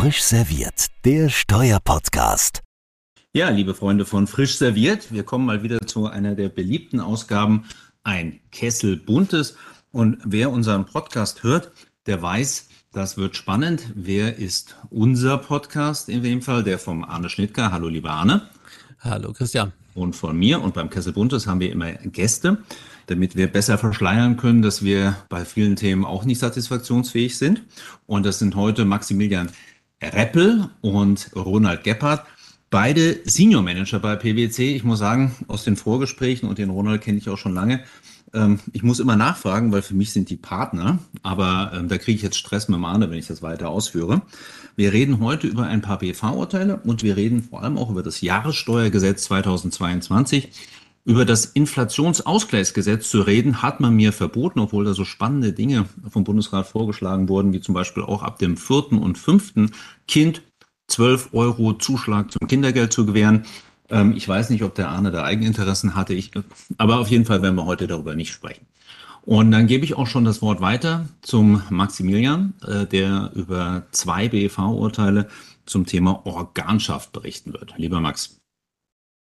Frisch serviert, der Steuerpodcast. Ja, liebe Freunde von Frisch serviert, wir kommen mal wieder zu einer der beliebten Ausgaben, ein Kessel buntes. Und wer unseren Podcast hört, der weiß, das wird spannend. Wer ist unser Podcast in dem Fall? Der vom Arne Schnittger. Hallo, lieber Arne. Hallo, Christian. Und von mir und beim Kessel Buntes haben wir immer Gäste, damit wir besser verschleiern können, dass wir bei vielen Themen auch nicht satisfaktionsfähig sind. Und das sind heute Maximilian Reppel und Ronald Gebhardt. Beide Senior Manager bei PwC. Ich muss sagen, aus den Vorgesprächen und den Ronald kenne ich auch schon lange. Ähm, ich muss immer nachfragen, weil für mich sind die Partner, aber ähm, da kriege ich jetzt Stress mit Arne, wenn ich das weiter ausführe. Wir reden heute über ein paar BV-Urteile und wir reden vor allem auch über das Jahressteuergesetz 2022. Über das Inflationsausgleichsgesetz zu reden, hat man mir verboten, obwohl da so spannende Dinge vom Bundesrat vorgeschlagen wurden, wie zum Beispiel auch ab dem vierten und fünften Kind 12 Euro Zuschlag zum Kindergeld zu gewähren. Ähm, ich weiß nicht, ob der Arne da Eigeninteressen hatte, ich, aber auf jeden Fall werden wir heute darüber nicht sprechen. Und dann gebe ich auch schon das Wort weiter zum Maximilian, äh, der über zwei BEV-Urteile zum Thema Organschaft berichten wird. Lieber Max.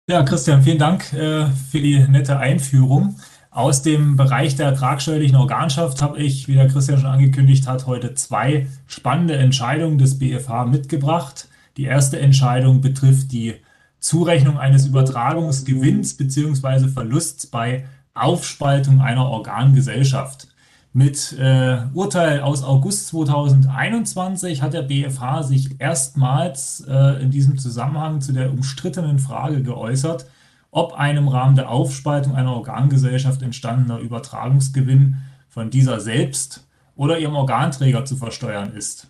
Ja, Christian, vielen Dank äh, für die nette Einführung. Aus dem Bereich der ertragsteuerlichen Organschaft habe ich, wie der Christian schon angekündigt hat, heute zwei spannende Entscheidungen des BFH mitgebracht. Die erste Entscheidung betrifft die Zurechnung eines Übertragungsgewinns bzw. Verlusts bei Aufspaltung einer Organgesellschaft. Mit äh, Urteil aus August 2021 hat der BFH sich erstmals äh, in diesem Zusammenhang zu der umstrittenen Frage geäußert, ob ein im Rahmen der Aufspaltung einer Organgesellschaft entstandener Übertragungsgewinn von dieser selbst oder ihrem Organträger zu versteuern ist.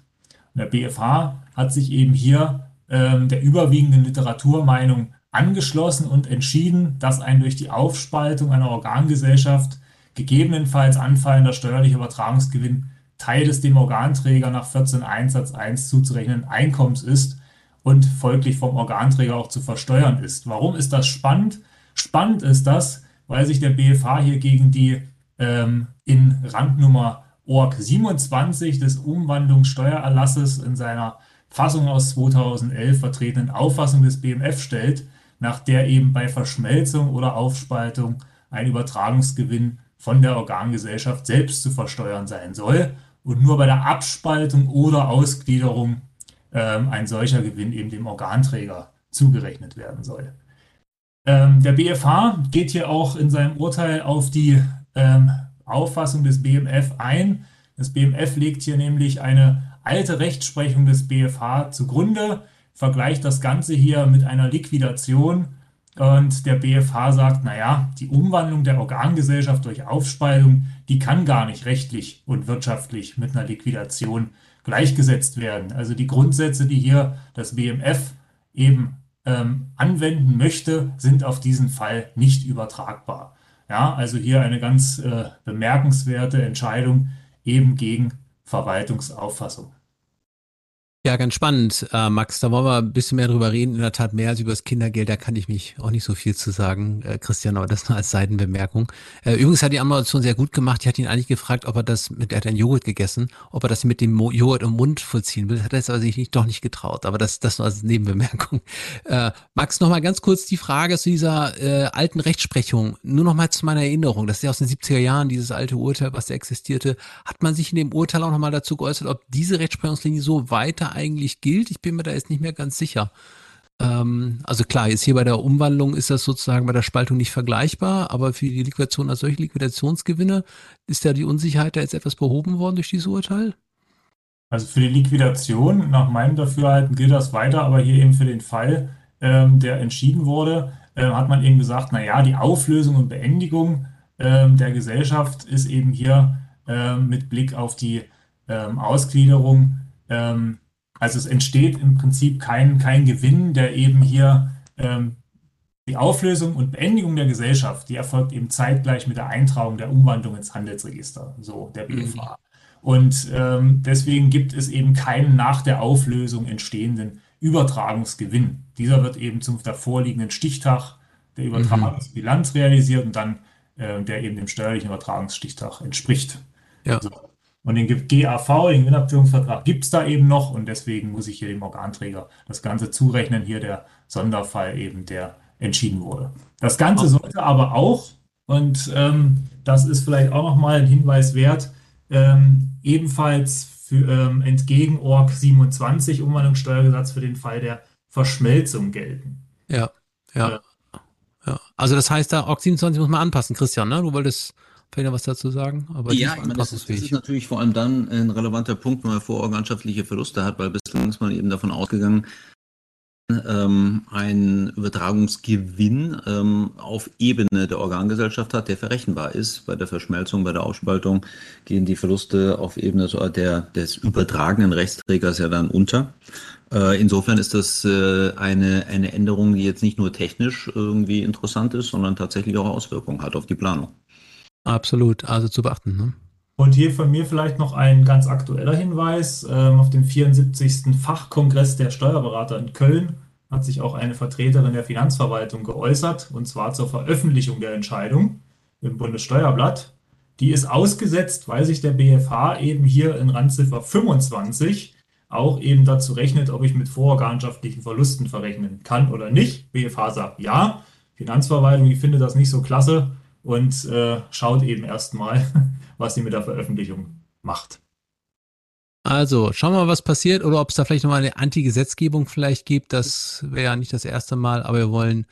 Und der BFH hat sich eben hier äh, der überwiegenden Literaturmeinung angeschlossen und entschieden, dass ein durch die Aufspaltung einer Organgesellschaft gegebenenfalls anfallender steuerlicher Übertragungsgewinn Teil des dem Organträger nach 14 Satz 1 zuzurechnenden Einkommens ist und folglich vom Organträger auch zu versteuern ist. Warum ist das spannend? Spannend ist das, weil sich der BFH hier gegen die ähm, in Randnummer ORG 27 des Umwandlungssteuererlasses in seiner Fassung aus 2011 vertretenen Auffassung des BMF stellt, nach der eben bei Verschmelzung oder Aufspaltung ein Übertragungsgewinn von der Organgesellschaft selbst zu versteuern sein soll und nur bei der Abspaltung oder Ausgliederung ähm, ein solcher Gewinn eben dem Organträger zugerechnet werden soll. Ähm, der BFH geht hier auch in seinem Urteil auf die ähm, Auffassung des BMF ein. Das BMF legt hier nämlich eine alte Rechtsprechung des BFH zugrunde, vergleicht das Ganze hier mit einer Liquidation und der BFH sagt, naja, die Umwandlung der Organgesellschaft durch Aufspaltung, die kann gar nicht rechtlich und wirtschaftlich mit einer Liquidation gleichgesetzt werden. Also die Grundsätze, die hier das BMF eben ähm, anwenden möchte, sind auf diesen Fall nicht übertragbar. Ja, also hier eine ganz äh, bemerkenswerte Entscheidung eben gegen Verwaltungsauffassung. Ja, ganz spannend, äh, Max. Da wollen wir ein bisschen mehr drüber reden. In der Tat mehr als über das Kindergeld. Da kann ich mich auch nicht so viel zu sagen, äh, Christian, aber das nur als Seitenbemerkung. Äh, übrigens hat die Amazon sehr gut gemacht. Ich hatte ihn eigentlich gefragt, ob er das mit, er hat einen Joghurt gegessen, ob er das mit dem Joghurt im Mund vollziehen will. Hat er es aber sich nicht, doch nicht getraut. Aber das, das nur als Nebenbemerkung. Äh, Max, noch mal ganz kurz die Frage zu dieser äh, alten Rechtsprechung. Nur noch mal zu meiner Erinnerung. Das ist ja aus den 70er Jahren, dieses alte Urteil, was da existierte. Hat man sich in dem Urteil auch noch mal dazu geäußert, ob diese Rechtsprechungslinie so weiter eigentlich gilt. Ich bin mir da jetzt nicht mehr ganz sicher. Ähm, also klar, jetzt hier bei der Umwandlung ist das sozusagen bei der Spaltung nicht vergleichbar, aber für die Liquidation als solche Liquidationsgewinne ist ja die Unsicherheit da jetzt etwas behoben worden durch dieses Urteil? Also für die Liquidation, nach meinem Dafürhalten gilt das weiter, aber hier eben für den Fall, ähm, der entschieden wurde, äh, hat man eben gesagt, naja, die Auflösung und Beendigung ähm, der Gesellschaft ist eben hier ähm, mit Blick auf die ähm, Ausgliederung ähm, also es entsteht im Prinzip kein, kein Gewinn, der eben hier ähm, die Auflösung und Beendigung der Gesellschaft, die erfolgt eben zeitgleich mit der Eintragung der Umwandlung ins Handelsregister, so der BFA. Mhm. Und ähm, deswegen gibt es eben keinen nach der Auflösung entstehenden Übertragungsgewinn. Dieser wird eben zum davorliegenden Stichtag der mhm. Übertragungsbilanz mhm. realisiert und dann äh, der eben dem steuerlichen Übertragungsstichtag entspricht. Ja. So. Und den GAV, den Gewinnabführungsvertrag, gibt es da eben noch und deswegen muss ich hier dem Organträger das Ganze zurechnen. Hier der Sonderfall eben, der entschieden wurde. Das Ganze sollte aber auch, und ähm, das ist vielleicht auch nochmal ein Hinweis wert, ähm, ebenfalls für, ähm, entgegen ORG 27 Umwandlungssteuergesetz für den Fall der Verschmelzung gelten. Ja, ja. ja. ja. Also das heißt, da ORG 27 muss man anpassen, Christian, ne? Du wolltest vielleicht noch was dazu sagen? Aber ja, ich meine, das, ist, das ist natürlich vor allem dann ein relevanter Punkt, wenn man vororganschaftliche Verluste hat, weil bislang ist man eben davon ausgegangen, ähm, einen Übertragungsgewinn ähm, auf Ebene der Organgesellschaft hat, der verrechenbar ist. Bei der Verschmelzung, bei der Ausspaltung gehen die Verluste auf Ebene der, des übertragenen Rechtsträgers ja dann unter. Äh, insofern ist das äh, eine, eine Änderung, die jetzt nicht nur technisch irgendwie interessant ist, sondern tatsächlich auch Auswirkungen hat auf die Planung. Absolut, also zu beachten. Ne? Und hier von mir vielleicht noch ein ganz aktueller Hinweis. Ähm, auf dem 74. Fachkongress der Steuerberater in Köln hat sich auch eine Vertreterin der Finanzverwaltung geäußert, und zwar zur Veröffentlichung der Entscheidung im Bundessteuerblatt. Die ist ausgesetzt, weil sich der BFH eben hier in Randziffer 25 auch eben dazu rechnet, ob ich mit vororganschaftlichen Verlusten verrechnen kann oder nicht. BFH sagt ja. Finanzverwaltung, die findet das nicht so klasse und äh, schaut eben erstmal, was sie mit der Veröffentlichung macht. Also, schauen wir mal, was passiert oder ob es da vielleicht nochmal eine Anti-Gesetzgebung vielleicht gibt. Das wäre ja nicht das erste Mal, aber wir wollen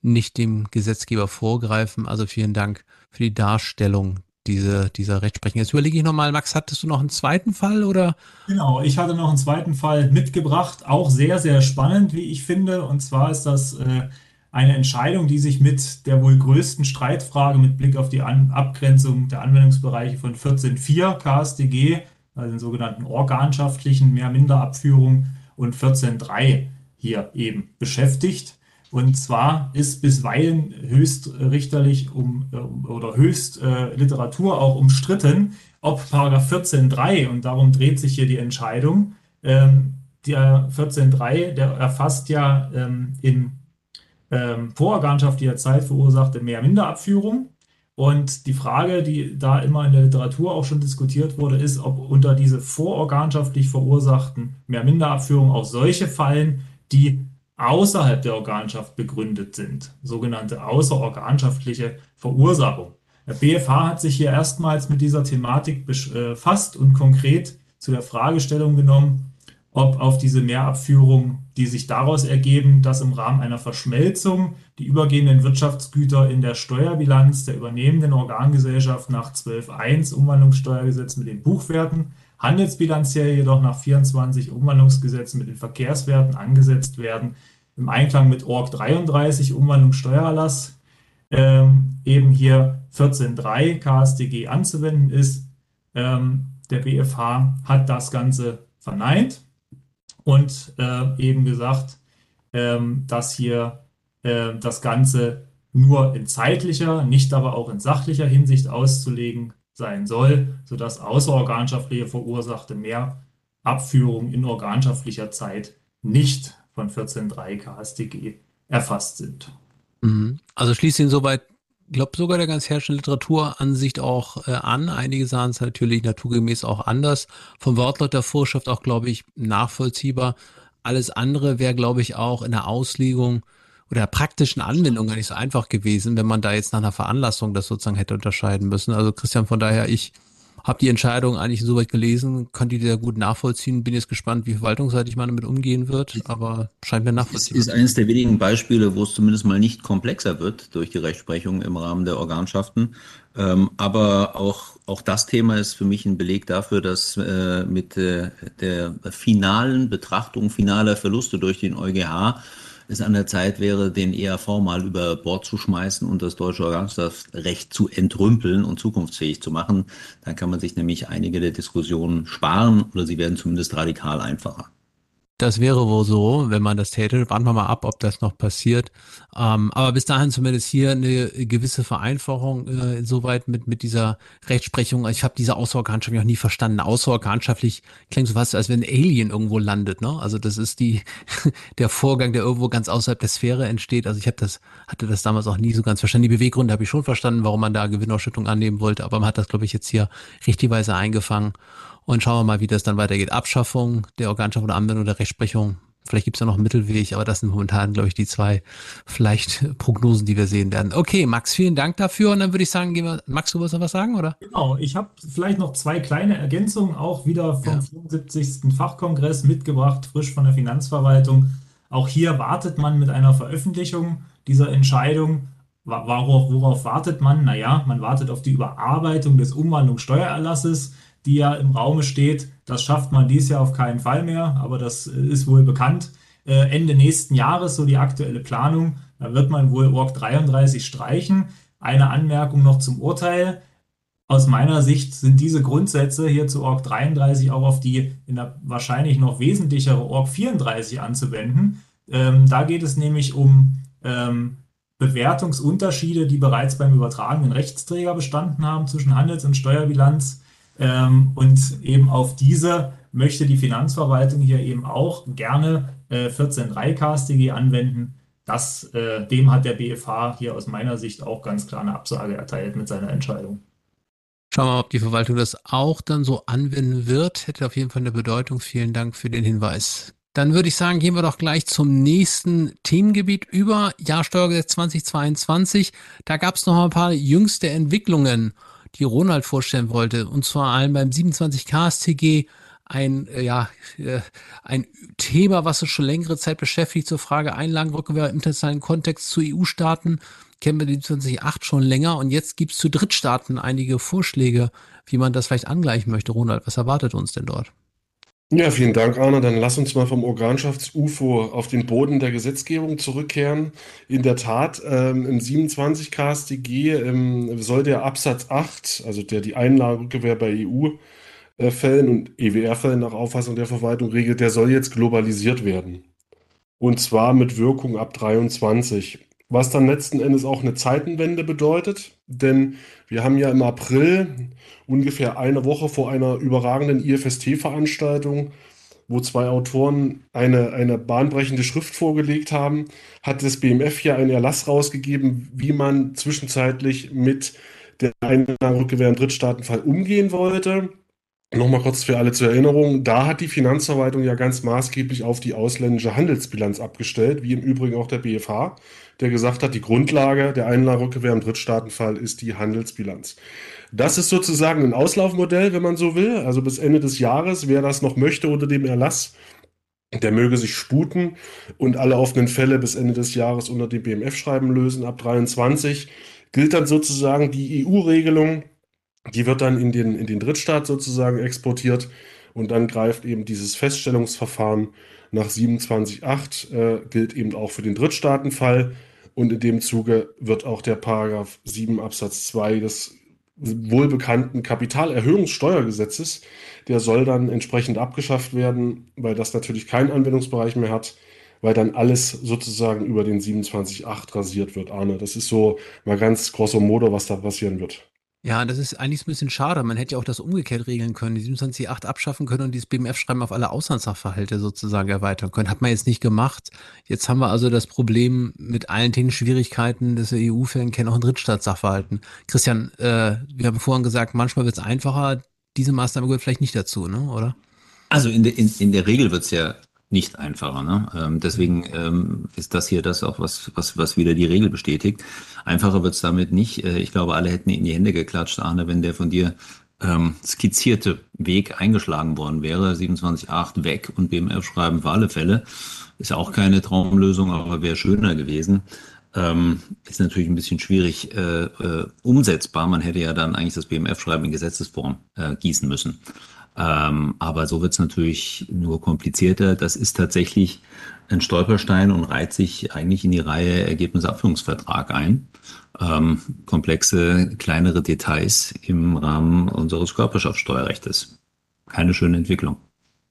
nicht dem Gesetzgeber vorgreifen. Also vielen Dank für die Darstellung diese, dieser Rechtsprechung. Jetzt überlege ich nochmal, Max, hattest du noch einen zweiten Fall oder? Genau, ich hatte noch einen zweiten Fall mitgebracht, auch sehr, sehr spannend, wie ich finde. Und zwar ist das äh, eine Entscheidung, die sich mit der wohl größten Streitfrage mit Blick auf die An Abgrenzung der Anwendungsbereiche von 14.4 KStG, also den sogenannten organschaftlichen Mehr-Minder-Abführung und 14.3 hier eben beschäftigt. Und zwar ist bisweilen höchstrichterlich um, äh, oder höchst äh, Literatur auch umstritten, ob Paragraph 14.3, und darum dreht sich hier die Entscheidung, ähm, der 14.3, der erfasst ja ähm, in ähm, vororganschaftlicher Zeit verursachte Mehr-Minder-Abführung. Und die Frage, die da immer in der Literatur auch schon diskutiert wurde, ist, ob unter diese vororganschaftlich verursachten Mehr-Minder-Abführungen auch solche fallen, die außerhalb der Organschaft begründet sind, sogenannte außerorganschaftliche Verursachung. Der BFH hat sich hier erstmals mit dieser Thematik befasst und konkret zu der Fragestellung genommen, ob auf diese Mehrabführung, die sich daraus ergeben, dass im Rahmen einer Verschmelzung die übergehenden Wirtschaftsgüter in der Steuerbilanz der übernehmenden Organgesellschaft nach 12.1 Umwandlungssteuergesetz mit den Buchwerten, handelsbilanziell jedoch nach 24 Umwandlungsgesetz mit den Verkehrswerten angesetzt werden, im Einklang mit ORG 33 Umwandlungssteuererlass ähm, eben hier 14.3 KStG anzuwenden ist. Ähm, der BFH hat das Ganze verneint und äh, eben gesagt, ähm, dass hier äh, das Ganze nur in zeitlicher, nicht aber auch in sachlicher Hinsicht auszulegen sein soll, sodass außerorganschaftliche verursachte Mehrabführungen in organschaftlicher Zeit nicht von 14.3 KStG erfasst sind. Mhm. Also schließt ihn soweit glaube sogar der ganz herrschenden Literaturansicht auch äh, an. Einige sahen es natürlich naturgemäß auch anders. Vom Wortlaut der Vorschrift auch, glaube ich, nachvollziehbar. Alles andere wäre, glaube ich, auch in der Auslegung oder der praktischen Anwendung gar nicht so einfach gewesen, wenn man da jetzt nach einer Veranlassung das sozusagen hätte unterscheiden müssen. Also Christian, von daher, ich habe die Entscheidung eigentlich insoweit gelesen, kann die sehr gut nachvollziehen. Bin jetzt gespannt, wie verwaltungsseitig man damit umgehen wird, aber scheint mir nachvollziehbar. Es ist eines der wenigen Beispiele, wo es zumindest mal nicht komplexer wird durch die Rechtsprechung im Rahmen der Organschaften. Ähm, aber auch, auch das Thema ist für mich ein Beleg dafür, dass äh, mit äh, der finalen Betrachtung finaler Verluste durch den EuGH es an der Zeit wäre, den ERV mal über Bord zu schmeißen und das deutsche Organschaftsrecht zu entrümpeln und zukunftsfähig zu machen. Dann kann man sich nämlich einige der Diskussionen sparen oder sie werden zumindest radikal einfacher. Das wäre wohl so, wenn man das täte. Warten wir mal ab, ob das noch passiert. Ähm, aber bis dahin zumindest hier eine gewisse Vereinfachung äh, insoweit mit mit dieser Rechtsprechung. Ich habe diese außerorganschaftlich noch nie verstanden. Außerorganschaftlich klingt so fast, als wenn ein Alien irgendwo landet. Ne? Also das ist die der Vorgang, der irgendwo ganz außerhalb der Sphäre entsteht. Also ich habe das hatte das damals auch nie so ganz verstanden. Die Beweggründe habe ich schon verstanden, warum man da Gewinnausschüttung annehmen wollte. Aber man hat das, glaube ich, jetzt hier richtigweise eingefangen. Und schauen wir mal, wie das dann weitergeht. Abschaffung der Organschaft oder Anwendung der Rechtsprechung. Vielleicht gibt es ja noch einen Mittelweg, aber das sind momentan, glaube ich, die zwei vielleicht Prognosen, die wir sehen werden. Okay, Max, vielen Dank dafür. Und dann würde ich sagen, gehen wir. Max, du willst noch was sagen, oder? Genau, ich habe vielleicht noch zwei kleine Ergänzungen, auch wieder vom ja. 74. Fachkongress mitgebracht, frisch von der Finanzverwaltung. Auch hier wartet man mit einer Veröffentlichung dieser Entscheidung. Worauf, worauf wartet man? Naja, man wartet auf die Überarbeitung des Umwandlungssteuererlasses die ja im Raume steht. Das schafft man dies Jahr auf keinen Fall mehr, aber das ist wohl bekannt. Äh, Ende nächsten Jahres, so die aktuelle Planung, da wird man wohl Org 33 streichen. Eine Anmerkung noch zum Urteil. Aus meiner Sicht sind diese Grundsätze hier zu Org 33 auch auf die in der wahrscheinlich noch wesentlichere Org 34 anzuwenden. Ähm, da geht es nämlich um ähm, Bewertungsunterschiede, die bereits beim übertragenen Rechtsträger bestanden haben zwischen Handels- und Steuerbilanz. Ähm, und eben auf diese möchte die Finanzverwaltung hier eben auch gerne äh, 14.3 KStG anwenden. Das, äh, dem hat der BFH hier aus meiner Sicht auch ganz klar eine Absage erteilt mit seiner Entscheidung. Schauen wir mal, ob die Verwaltung das auch dann so anwenden wird. Hätte auf jeden Fall eine Bedeutung. Vielen Dank für den Hinweis. Dann würde ich sagen, gehen wir doch gleich zum nächsten Themengebiet über. Jahrsteuergesetz 2022. Da gab es noch ein paar jüngste Entwicklungen die Ronald vorstellen wollte. Und zwar allem beim 27 KSTG ein, äh, ja, äh, ein Thema, was uns schon längere Zeit beschäftigt, zur Frage Einlagenrückkehr im internationalen Kontext zu EU-Staaten. Kennen wir die 2008 schon länger und jetzt gibt's zu Drittstaaten einige Vorschläge, wie man das vielleicht angleichen möchte. Ronald, was erwartet uns denn dort? Ja, vielen Dank, Arne. Dann lass uns mal vom Organschafts-UFO auf den Boden der Gesetzgebung zurückkehren. In der Tat, ähm, im 27 KStG ähm, soll der Absatz 8, also der die Einlagerückkehr bei EU-Fällen und EWR-Fällen nach Auffassung der Verwaltung regelt, der soll jetzt globalisiert werden. Und zwar mit Wirkung ab 23 was dann letzten Endes auch eine Zeitenwende bedeutet, denn wir haben ja im April, ungefähr eine Woche vor einer überragenden IFST-Veranstaltung, wo zwei Autoren eine, eine bahnbrechende Schrift vorgelegt haben, hat das BMF ja einen Erlass rausgegeben, wie man zwischenzeitlich mit der Einnahmerückkehr im Drittstaatenfall umgehen wollte. Nochmal kurz für alle zur Erinnerung, da hat die Finanzverwaltung ja ganz maßgeblich auf die ausländische Handelsbilanz abgestellt, wie im Übrigen auch der BFH der gesagt hat, die Grundlage der Einlagerückkehr im Drittstaatenfall ist die Handelsbilanz. Das ist sozusagen ein Auslaufmodell, wenn man so will. Also bis Ende des Jahres, wer das noch möchte unter dem Erlass, der möge sich sputen und alle offenen Fälle bis Ende des Jahres unter dem BMF-Schreiben lösen. Ab 23 gilt dann sozusagen die EU-Regelung. Die wird dann in den, in den Drittstaat sozusagen exportiert und dann greift eben dieses Feststellungsverfahren nach 27.8 äh, gilt eben auch für den Drittstaatenfall. Und in dem Zuge wird auch der Paragraph 7 Absatz 2 des wohlbekannten Kapitalerhöhungssteuergesetzes, der soll dann entsprechend abgeschafft werden, weil das natürlich keinen Anwendungsbereich mehr hat, weil dann alles sozusagen über den 27.8 rasiert wird, Arne. Das ist so mal ganz grosso modo, was da passieren wird. Ja, das ist eigentlich ein bisschen schade. Man hätte ja auch das umgekehrt regeln können, die 27.8 abschaffen können und dieses BMF-Schreiben auf alle Auslandssachverhalte sozusagen erweitern können. Hat man jetzt nicht gemacht. Jetzt haben wir also das Problem mit allen den Schwierigkeiten des EU-Fällen kennen auch in Drittstaatssachverhalten. Christian, äh, wir haben vorhin gesagt, manchmal wird es einfacher. Diese Maßnahme gehört vielleicht nicht dazu, ne? oder? Also in, de, in, in der Regel wird es ja nicht einfacher. Ne? Ähm, deswegen ähm, ist das hier das auch, was, was, was wieder die Regel bestätigt. Einfacher wird's damit nicht. Äh, ich glaube, alle hätten in die Hände geklatscht, Arne, wenn der von dir ähm, skizzierte Weg eingeschlagen worden wäre. 27.8 weg und BMF schreiben für alle Fälle. Ist ja auch keine Traumlösung, aber wäre schöner gewesen. Ähm, ist natürlich ein bisschen schwierig äh, äh, umsetzbar. Man hätte ja dann eigentlich das BMF-Schreiben in Gesetzesform äh, gießen müssen. Ähm, aber so wird es natürlich nur komplizierter. Das ist tatsächlich ein Stolperstein und reiht sich eigentlich in die Reihe Ergebnisabführungsvertrag ein. Ähm, komplexe, kleinere Details im Rahmen unseres Körperschaftssteuerrechts. Keine schöne Entwicklung.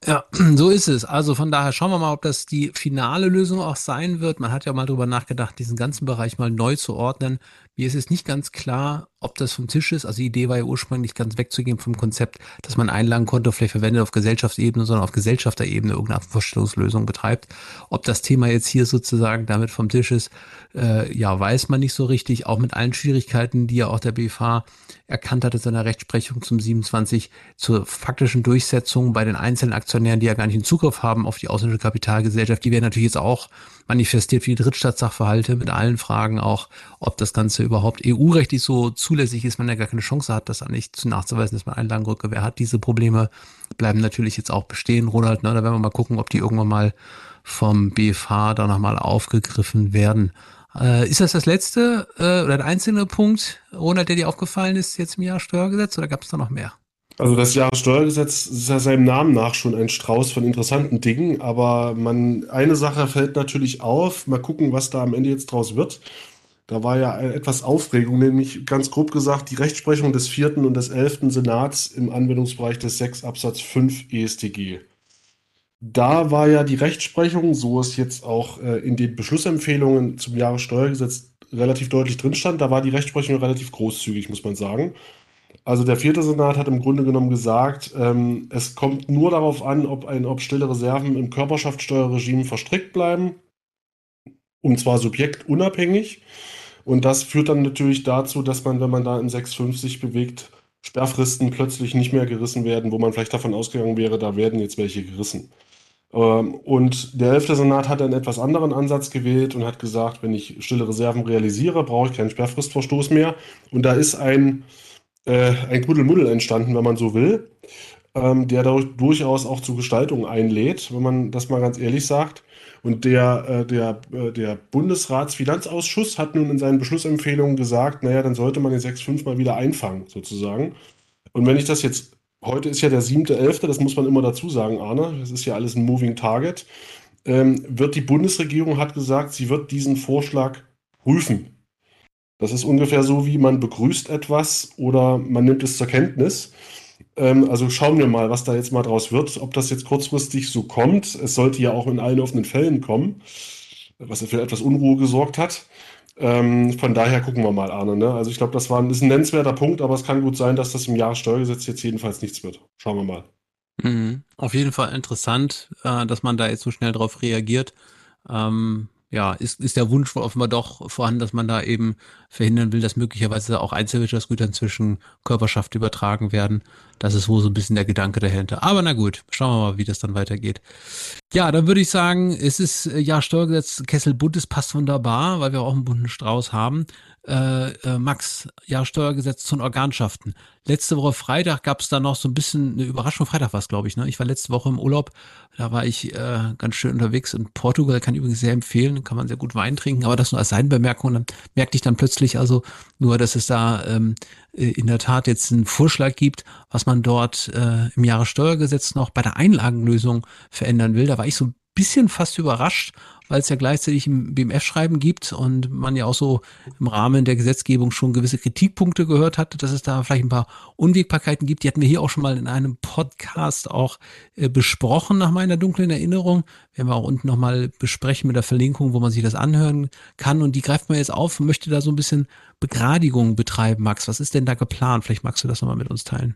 Ja, so ist es. Also von daher schauen wir mal, ob das die finale Lösung auch sein wird. Man hat ja mal drüber nachgedacht, diesen ganzen Bereich mal neu zu ordnen. Mir ist es nicht ganz klar, ob das vom Tisch ist. Also die Idee war ja ursprünglich ganz wegzugehen vom Konzept, dass man Einlagenkonto vielleicht verwendet auf Gesellschaftsebene, sondern auf Gesellschafterebene irgendeine Vorstellungslösung betreibt. Ob das Thema jetzt hier sozusagen damit vom Tisch ist, äh, ja, weiß man nicht so richtig. Auch mit allen Schwierigkeiten, die ja auch der BFH erkannt hat in seiner Rechtsprechung zum 27 zur faktischen Durchsetzung bei den einzelnen Aktionären, die ja gar nicht einen Zugriff haben auf die ausländische Kapitalgesellschaft. Die werden natürlich jetzt auch manifestiert wie die Drittstaatssachverhalte mit allen Fragen auch, ob das Ganze überhaupt EU-rechtlich so zulässig ist, man ja gar keine Chance hat, das eigentlich zu nachzuweisen, dass man Einlagenrückgewehr hat. Diese Probleme bleiben natürlich jetzt auch bestehen, Ronald. Ne? Da werden wir mal gucken, ob die irgendwann mal vom BFH da nochmal aufgegriffen werden. Äh, ist das das letzte äh, oder der einzelne Punkt, Ronald, der dir aufgefallen ist jetzt im Jahr Steuergesetz oder gab es da noch mehr? Also das Jahressteuergesetz ist ja seinem Namen nach schon ein Strauß von interessanten Dingen, aber man, eine Sache fällt natürlich auf. Mal gucken, was da am Ende jetzt draus wird. Da war ja etwas Aufregung, nämlich ganz grob gesagt die Rechtsprechung des vierten und des elften Senats im Anwendungsbereich des 6 Absatz 5 EStG. Da war ja die Rechtsprechung, so es jetzt auch äh, in den Beschlussempfehlungen zum Jahressteuergesetz relativ deutlich drin stand, da war die Rechtsprechung relativ großzügig, muss man sagen. Also der vierte Senat hat im Grunde genommen gesagt, ähm, es kommt nur darauf an, ob, ein, ob stille Reserven im Körperschaftssteuerregime verstrickt bleiben, und zwar subjektunabhängig. Und das führt dann natürlich dazu, dass man, wenn man da in 6,5 sich bewegt, Sperrfristen plötzlich nicht mehr gerissen werden, wo man vielleicht davon ausgegangen wäre, da werden jetzt welche gerissen. Ähm, und der 11. Senat hat einen etwas anderen Ansatz gewählt und hat gesagt, wenn ich stille Reserven realisiere, brauche ich keinen Sperrfristverstoß mehr. Und da ist ein äh, ein Kuddelmuddel entstanden, wenn man so will, ähm, der dadurch durchaus auch zu Gestaltung einlädt, wenn man das mal ganz ehrlich sagt. Und der, äh, der, äh, der Bundesratsfinanzausschuss hat nun in seinen Beschlussempfehlungen gesagt, naja, dann sollte man den 6.5 mal wieder einfangen, sozusagen. Und wenn ich das jetzt, heute ist ja der 7.11., das muss man immer dazu sagen, Arne, das ist ja alles ein Moving Target, ähm, wird die Bundesregierung hat gesagt, sie wird diesen Vorschlag prüfen. Das ist ungefähr so, wie man begrüßt etwas oder man nimmt es zur Kenntnis. Ähm, also schauen wir mal, was da jetzt mal draus wird, ob das jetzt kurzfristig so kommt. Es sollte ja auch in allen offenen Fällen kommen, was für etwas Unruhe gesorgt hat. Ähm, von daher gucken wir mal, Arne. Ne? Also ich glaube, das war ein, ist ein nennenswerter Punkt, aber es kann gut sein, dass das im Jahressteuergesetz jetzt jedenfalls nichts wird. Schauen wir mal. Mhm. Auf jeden Fall interessant, äh, dass man da jetzt so schnell drauf reagiert. Ähm, ja, ist, ist der Wunsch offenbar doch vorhanden, dass man da eben verhindern will, dass möglicherweise auch Einzelwirtschaftsgüter zwischen Körperschaft übertragen werden. Das ist wohl so ein bisschen der Gedanke dahinter. Aber na gut, schauen wir mal, wie das dann weitergeht. Ja, dann würde ich sagen, es ist äh, ja Steuergesetz Kessel Bundes passt wunderbar, weil wir auch einen bunten Strauß haben. Äh, äh, Max, ja Steuergesetz zu Organschaften. Letzte Woche Freitag gab es da noch so ein bisschen eine Überraschung. Freitag war es, glaube ich. Ne? Ich war letzte Woche im Urlaub. Da war ich äh, ganz schön unterwegs in Portugal. Kann ich übrigens sehr empfehlen. Kann man sehr gut Wein trinken. Aber das nur als Seitenbemerkung. Dann merkte ich dann plötzlich also nur, dass es da ähm, äh, in der Tat jetzt einen Vorschlag gibt, was man dort äh, im Jahressteuergesetz noch bei der Einlagenlösung verändern will. Da war ich so ein bisschen fast überrascht, weil es ja gleichzeitig ein BMF-Schreiben gibt und man ja auch so im Rahmen der Gesetzgebung schon gewisse Kritikpunkte gehört hatte, dass es da vielleicht ein paar Unwägbarkeiten gibt. Die hatten wir hier auch schon mal in einem Podcast auch äh, besprochen, nach meiner dunklen Erinnerung. Werden wir auch unten nochmal besprechen mit der Verlinkung, wo man sich das anhören kann. Und die greift man jetzt auf und möchte da so ein bisschen Begradigung betreiben. Max, was ist denn da geplant? Vielleicht magst du das nochmal mit uns teilen.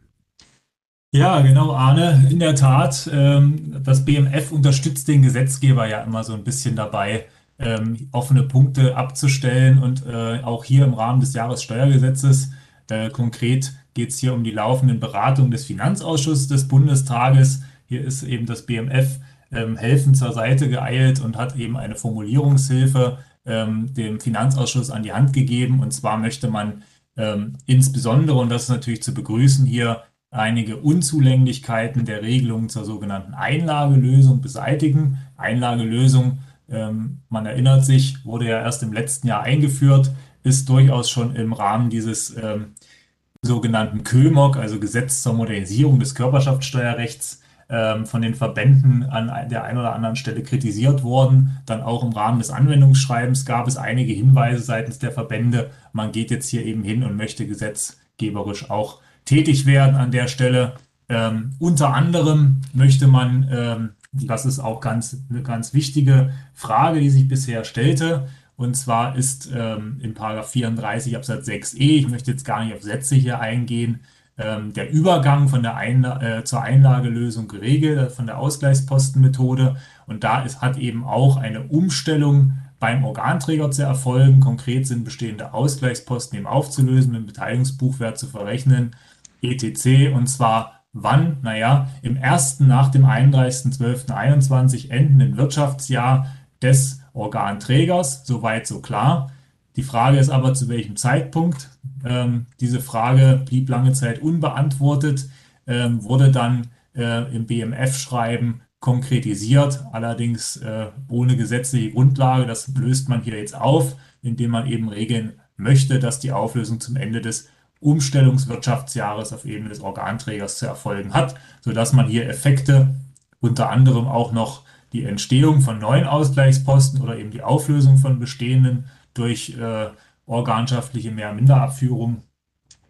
Ja, genau, Arne. In der Tat, ähm, das BMF unterstützt den Gesetzgeber ja immer so ein bisschen dabei, ähm, offene Punkte abzustellen und äh, auch hier im Rahmen des Jahressteuergesetzes. Äh, konkret geht es hier um die laufenden Beratungen des Finanzausschusses des Bundestages. Hier ist eben das BMF ähm, helfend zur Seite geeilt und hat eben eine Formulierungshilfe ähm, dem Finanzausschuss an die Hand gegeben. Und zwar möchte man ähm, insbesondere, und das ist natürlich zu begrüßen, hier einige Unzulänglichkeiten der Regelungen zur sogenannten Einlagelösung beseitigen. Einlagelösung, ähm, man erinnert sich, wurde ja erst im letzten Jahr eingeführt, ist durchaus schon im Rahmen dieses ähm, sogenannten KÖMOG, also Gesetz zur Modernisierung des Körperschaftssteuerrechts, ähm, von den Verbänden an der einen oder anderen Stelle kritisiert worden. Dann auch im Rahmen des Anwendungsschreibens gab es einige Hinweise seitens der Verbände. Man geht jetzt hier eben hin und möchte gesetzgeberisch auch tätig werden an der Stelle. Ähm, unter anderem möchte man, ähm, das ist auch ganz, eine ganz wichtige Frage, die sich bisher stellte, und zwar ist ähm, in 34 Absatz 6e, ich möchte jetzt gar nicht auf Sätze hier eingehen, ähm, der Übergang von der Einla äh, zur Einlagelösung geregelt, äh, von der Ausgleichspostenmethode. Und da ist, hat eben auch eine Umstellung beim Organträger zu erfolgen. Konkret sind bestehende Ausgleichsposten eben aufzulösen, mit dem Beteiligungsbuchwert zu verrechnen, etc. Und zwar wann? Naja, im ersten nach dem 31.12.21 endenden Wirtschaftsjahr des Organträgers, soweit so klar. Die Frage ist aber, zu welchem Zeitpunkt. Ähm, diese Frage blieb lange Zeit unbeantwortet, ähm, wurde dann äh, im BMF-Schreiben konkretisiert, allerdings äh, ohne gesetzliche Grundlage. Das löst man hier jetzt auf, indem man eben regeln möchte, dass die Auflösung zum Ende des Umstellungswirtschaftsjahres auf Ebene des Organträgers zu erfolgen hat, sodass man hier Effekte, unter anderem auch noch die Entstehung von neuen Ausgleichsposten oder eben die Auflösung von bestehenden durch äh, organschaftliche Mehr-Minder-Abführung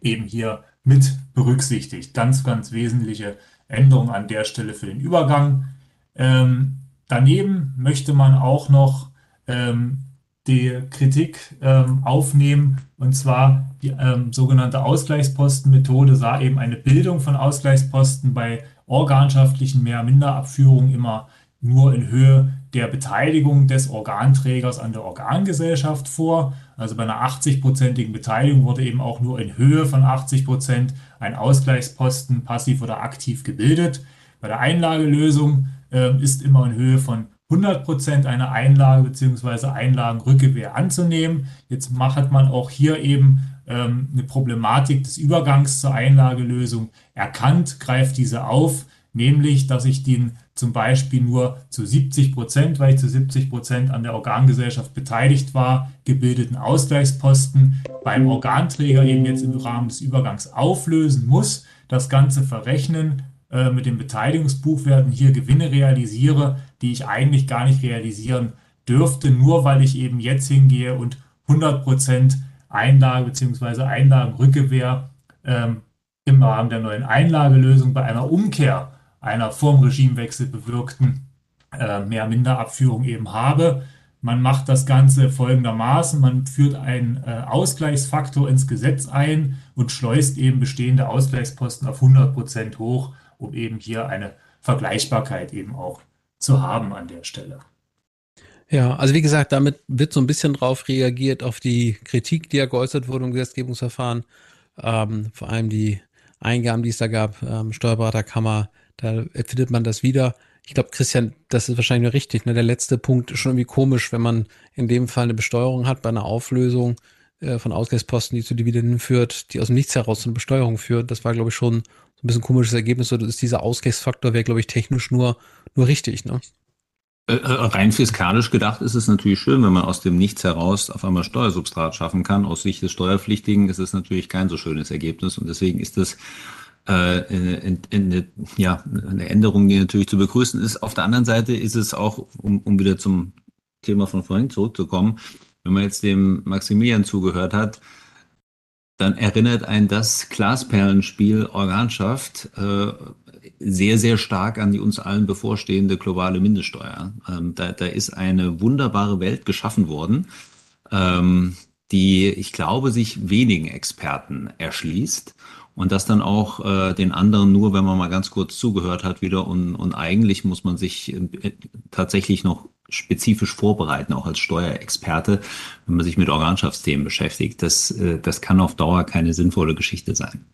eben hier mit berücksichtigt. Ganz, ganz wesentliche Änderung an der Stelle für den Übergang. Ähm, daneben möchte man auch noch ähm, die Kritik ähm, aufnehmen, und zwar die ähm, sogenannte Ausgleichspostenmethode sah eben eine Bildung von Ausgleichsposten bei organschaftlichen Mehr-Minder-Abführungen immer nur in Höhe der Beteiligung des Organträgers an der Organgesellschaft vor. Also bei einer 80-prozentigen Beteiligung wurde eben auch nur in Höhe von 80 Prozent ein Ausgleichsposten passiv oder aktiv gebildet. Bei der Einlagelösung äh, ist immer in Höhe von 100 Prozent eine Einlage bzw. Einlagenrückgewehr anzunehmen. Jetzt macht man auch hier eben ähm, eine Problematik des Übergangs zur Einlagelösung erkannt, greift diese auf, nämlich dass ich den zum Beispiel nur zu 70 Prozent, weil ich zu 70 Prozent an der Organgesellschaft beteiligt war, gebildeten Ausgleichsposten beim Organträger eben jetzt im Rahmen des Übergangs auflösen muss, das Ganze verrechnen äh, mit den Beteiligungsbuchwerten, hier Gewinne realisiere, die ich eigentlich gar nicht realisieren dürfte, nur weil ich eben jetzt hingehe und 100 Prozent Einlage bzw. Einlagenrückgewehr ähm, im Rahmen der neuen Einlagelösung bei einer Umkehr einer vorm Regimewechsel bewirkten äh, Mehr-Minder-Abführung eben habe. Man macht das Ganze folgendermaßen, man führt einen äh, Ausgleichsfaktor ins Gesetz ein und schleust eben bestehende Ausgleichsposten auf 100 Prozent hoch, um eben hier eine Vergleichbarkeit eben auch zu haben an der Stelle. Ja, also wie gesagt, damit wird so ein bisschen drauf reagiert auf die Kritik, die ja geäußert wurde im Gesetzgebungsverfahren, ähm, vor allem die Eingaben, die es da gab, ähm, Steuerberaterkammer, da findet man das wieder. Ich glaube, Christian, das ist wahrscheinlich nur richtig. Ne? Der letzte Punkt ist schon irgendwie komisch, wenn man in dem Fall eine Besteuerung hat bei einer Auflösung äh, von Ausgleichsposten, die zu Dividenden führt, die aus dem Nichts heraus zu einer Besteuerung führt. Das war, glaube ich, schon ein bisschen komisches Ergebnis. So, das ist dieser Ausgleichsfaktor wäre, glaube ich, technisch nur, nur richtig. Ne? Äh, äh, rein fiskalisch gedacht ist es natürlich schön, wenn man aus dem Nichts heraus auf einmal Steuersubstrat schaffen kann. Aus Sicht des Steuerpflichtigen ist es natürlich kein so schönes Ergebnis und deswegen ist es äh, in, in, in, ja, eine Änderung, die natürlich zu begrüßen ist. Auf der anderen Seite ist es auch, um, um wieder zum Thema von vorhin zurückzukommen, wenn man jetzt dem Maximilian zugehört hat, dann erinnert ein das Glasperlenspiel Organschaft äh, sehr, sehr stark an die uns allen bevorstehende globale Mindeststeuer. Ähm, da, da ist eine wunderbare Welt geschaffen worden, ähm, die, ich glaube, sich wenigen Experten erschließt und das dann auch äh, den anderen nur, wenn man mal ganz kurz zugehört hat wieder und, und eigentlich muss man sich äh, tatsächlich noch spezifisch vorbereiten, auch als Steuerexperte, wenn man sich mit Organschaftsthemen beschäftigt. Das, äh, das kann auf Dauer keine sinnvolle Geschichte sein.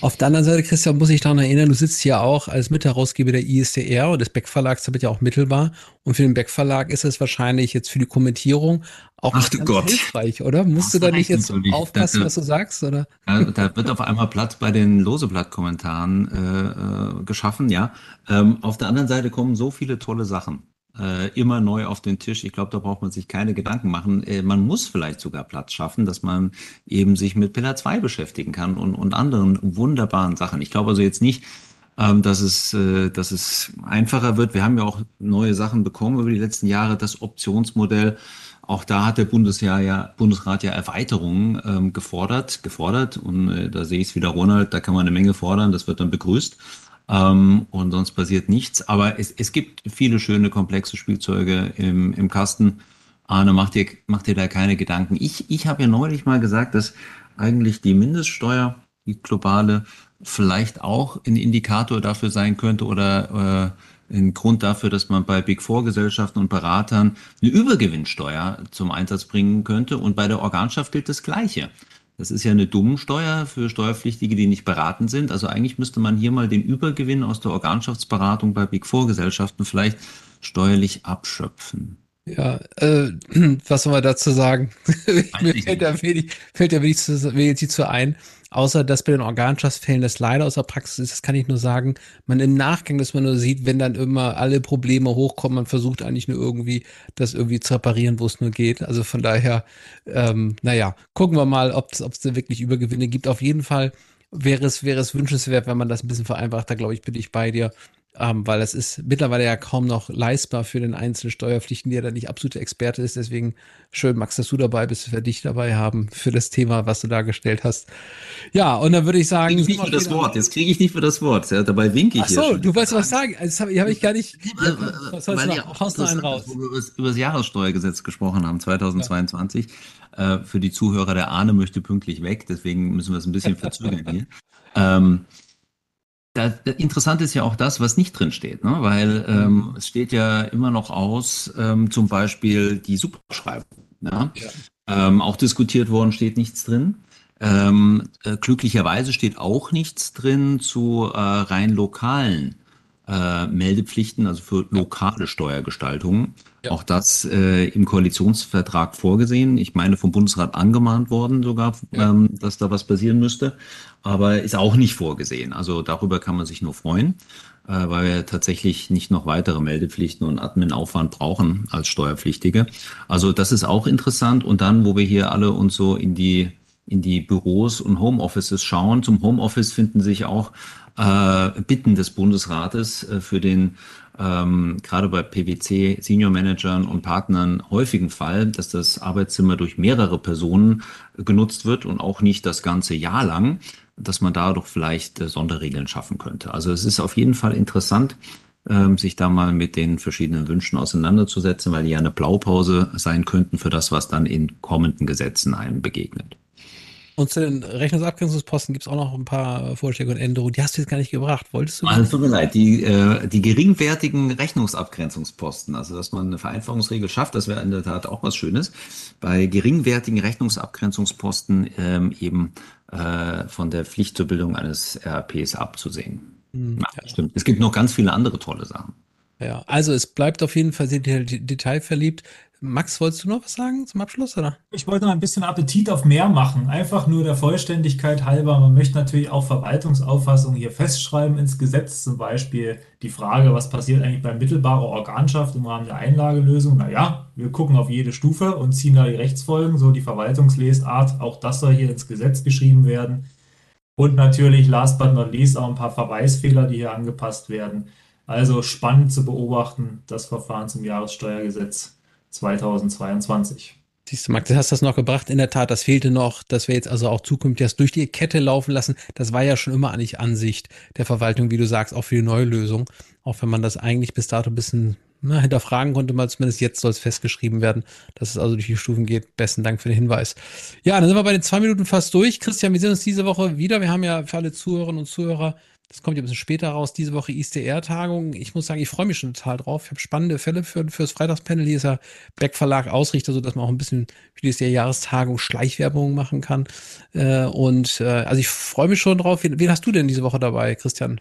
Auf der anderen Seite, Christian, muss ich daran erinnern, du sitzt hier auch als Mitherausgeber der ISDR und des Beck Verlags damit ja auch mittelbar. Und für den Beck Verlag ist es wahrscheinlich jetzt für die Kommentierung auch Ach, ganz Gott. hilfreich, oder? Musst du da nicht jetzt aufpassen, was du sagst, oder? Da, da wird auf einmal Platz bei den Loseblatt-Kommentaren äh, äh, geschaffen, ja. Ähm, auf der anderen Seite kommen so viele tolle Sachen äh, immer neu auf den Tisch. Ich glaube, da braucht man sich keine Gedanken machen. Äh, man muss vielleicht sogar Platz schaffen, dass man eben sich mit Pillar 2 beschäftigen kann und, und anderen wunderbaren Sachen. Ich glaube also jetzt nicht, ähm, dass, es, äh, dass es einfacher wird. Wir haben ja auch neue Sachen bekommen über die letzten Jahre. Das Optionsmodell, auch da hat der Bundesjahr ja, Bundesrat ja Erweiterungen ähm, gefordert, gefordert. Und äh, da sehe ich es wieder, Ronald, da kann man eine Menge fordern, das wird dann begrüßt. Ähm, und sonst passiert nichts. Aber es, es gibt viele schöne, komplexe Spielzeuge im, im Kasten. Arne, mach dir, mach dir da keine Gedanken. Ich, ich habe ja neulich mal gesagt, dass eigentlich die Mindeststeuer, die globale, vielleicht auch ein Indikator dafür sein könnte oder äh, ein Grund dafür, dass man bei Big Four Gesellschaften und Beratern eine Übergewinnsteuer zum Einsatz bringen könnte. Und bei der Organschaft gilt das Gleiche. Das ist ja eine Dummensteuer für Steuerpflichtige, die nicht beraten sind. Also eigentlich müsste man hier mal den Übergewinn aus der Organschaftsberatung bei Big Four Gesellschaften vielleicht steuerlich abschöpfen. Ja, äh, was soll man dazu sagen? Mir fällt da wenig, fällt da wenig, zu, wenig zu ein. Außer, dass bei den Organschaftsfällen das leider aus der Praxis ist, das kann ich nur sagen, man im Nachgang, dass man nur sieht, wenn dann immer alle Probleme hochkommen, man versucht eigentlich nur irgendwie, das irgendwie zu reparieren, wo es nur geht. Also von daher, ähm, naja, gucken wir mal, ob es da wirklich Übergewinne gibt. Auf jeden Fall wäre es, wäre es wünschenswert, wenn man das ein bisschen vereinfacht. Da glaube ich, bin ich bei dir ähm, weil das ist mittlerweile ja kaum noch leistbar für den einzelnen Steuerpflichten, der da nicht absolute Experte ist. Deswegen schön, Max, dass du dabei bist, dass wir dich dabei haben für das Thema, was du dargestellt hast. Ja, und dann würde ich sagen. Krieg ich nicht für das Wort. Jetzt kriege ich nicht für das Wort. Ja, dabei winke ich Ach so, du wolltest was sagen. Das habe hab ich gar nicht. Was Weil noch, ja haust noch einen raus. Wo wir über das Jahressteuergesetz gesprochen haben, 2022. Ja. Äh, für die Zuhörer, der Ahne möchte pünktlich weg, deswegen müssen wir es ein bisschen verzögern hier. Ähm, da, interessant ist ja auch das, was nicht drin steht, ne? weil ähm, mhm. es steht ja immer noch aus, ähm, zum Beispiel die Superschreibung. Ja? ja. Ähm, auch diskutiert worden steht nichts drin. Ähm, äh, glücklicherweise steht auch nichts drin zu äh, rein lokalen äh, Meldepflichten, also für lokale Steuergestaltungen. Ja. Auch das äh, im Koalitionsvertrag vorgesehen. Ich meine, vom Bundesrat angemahnt worden sogar, ja. ähm, dass da was passieren müsste, aber ist auch nicht vorgesehen. Also darüber kann man sich nur freuen, äh, weil wir tatsächlich nicht noch weitere Meldepflichten und Adminaufwand brauchen als Steuerpflichtige. Also das ist auch interessant. Und dann, wo wir hier alle uns so in die in die Büros und Homeoffices schauen. Zum Homeoffice finden sich auch äh, Bitten des Bundesrates äh, für den ähm, gerade bei PwC Senior Managern und Partnern häufigen Fall, dass das Arbeitszimmer durch mehrere Personen genutzt wird und auch nicht das ganze Jahr lang, dass man da doch vielleicht äh, Sonderregeln schaffen könnte. Also es ist auf jeden Fall interessant, ähm, sich da mal mit den verschiedenen Wünschen auseinanderzusetzen, weil die ja eine Blaupause sein könnten für das, was dann in kommenden Gesetzen einem begegnet. Und zu den Rechnungsabgrenzungsposten gibt es auch noch ein paar Vorschläge und Änderungen. Die hast du jetzt gar nicht gebracht. Wolltest du? Also, tut mir leid. Die, äh, die geringwertigen Rechnungsabgrenzungsposten, also dass man eine Vereinfachungsregel schafft, das wäre in der Tat auch was Schönes. Bei geringwertigen Rechnungsabgrenzungsposten ähm, eben äh, von der Pflicht zur Bildung eines RAPs abzusehen. Hm, ja, Stimmt. Es gibt noch ganz viele andere tolle Sachen. Ja, also es bleibt auf jeden Fall sehr detailverliebt. Max, wolltest du noch was sagen zum Abschluss, oder? Ich wollte noch ein bisschen Appetit auf mehr machen. Einfach nur der Vollständigkeit halber. Man möchte natürlich auch Verwaltungsauffassungen hier festschreiben ins Gesetz. Zum Beispiel die Frage, was passiert eigentlich bei mittelbarer Organschaft im Rahmen der Einlagelösung? Naja, wir gucken auf jede Stufe und ziehen da die Rechtsfolgen, so die Verwaltungslesart. Auch das soll hier ins Gesetz geschrieben werden. Und natürlich, last but not least, auch ein paar Verweisfehler, die hier angepasst werden. Also spannend zu beobachten, das Verfahren zum Jahressteuergesetz 2022. Siehst du, Max, du hast das noch gebracht. In der Tat, das fehlte noch, dass wir jetzt also auch zukünftig das durch die Kette laufen lassen. Das war ja schon immer eigentlich Ansicht der Verwaltung, wie du sagst, auch für die neue Lösung. Auch wenn man das eigentlich bis dato ein bisschen na, hinterfragen konnte, mal zumindest jetzt soll es festgeschrieben werden, dass es also durch die Stufen geht. Besten Dank für den Hinweis. Ja, dann sind wir bei den zwei Minuten fast durch. Christian, wir sehen uns diese Woche wieder. Wir haben ja für alle Zuhörerinnen und Zuhörer das kommt ja ein bisschen später raus, diese Woche ISDR-Tagung. Ich muss sagen, ich freue mich schon total drauf. Ich habe spannende Fälle für, fürs Freitagspanel. Hier ist ja Beck Verlag Ausrichter, sodass man auch ein bisschen für die ISDR-Jahrestagung Schleichwerbung machen kann. Äh, und äh, also ich freue mich schon drauf. Wen, wen hast du denn diese Woche dabei, Christian?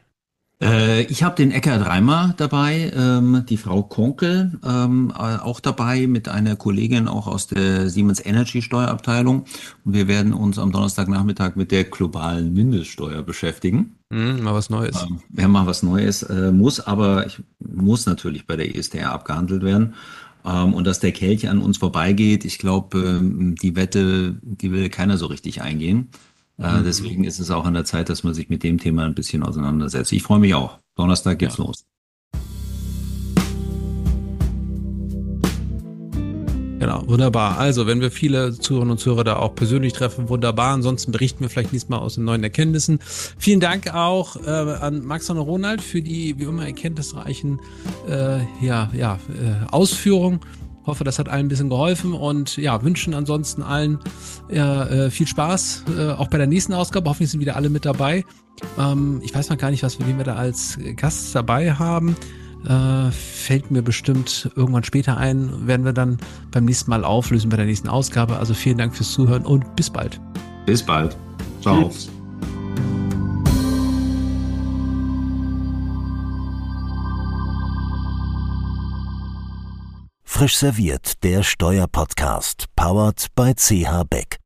Äh, ich habe den Eckert Reimer dabei, ähm, die Frau Konkel ähm, äh, auch dabei, mit einer Kollegin auch aus der Siemens Energy Steuerabteilung. Und wir werden uns am Donnerstagnachmittag mit der globalen Mindeststeuer beschäftigen. Mm, mal was Neues. Ähm, ja, mal was Neues. Äh, muss aber, ich muss natürlich bei der ESTR abgehandelt werden. Ähm, und dass der Kelch an uns vorbeigeht, ich glaube, ähm, die Wette, die will keiner so richtig eingehen. Äh, mhm. Deswegen ist es auch an der Zeit, dass man sich mit dem Thema ein bisschen auseinandersetzt. Ich freue mich auch. Donnerstag geht's ja. los. Genau, wunderbar. Also, wenn wir viele Zuhörerinnen und Zuhörer da auch persönlich treffen, wunderbar. Ansonsten berichten wir vielleicht nächstes Mal aus den neuen Erkenntnissen. Vielen Dank auch äh, an Max und Ronald für die, wie immer, erkenntnisreichen äh, ja, ja, äh, Ausführungen. Hoffe, das hat allen ein bisschen geholfen und ja, wünschen ansonsten allen äh, viel Spaß, äh, auch bei der nächsten Ausgabe. Hoffentlich sind wieder alle mit dabei. Ähm, ich weiß noch gar nicht, was wir, wen wir da als Gast dabei haben. Äh, fällt mir bestimmt irgendwann später ein, werden wir dann beim nächsten Mal auflösen bei der nächsten Ausgabe. Also vielen Dank fürs Zuhören und bis bald. Bis bald. Ciao. Tschüss. Frisch serviert, der Steuerpodcast, powered by CH Beck.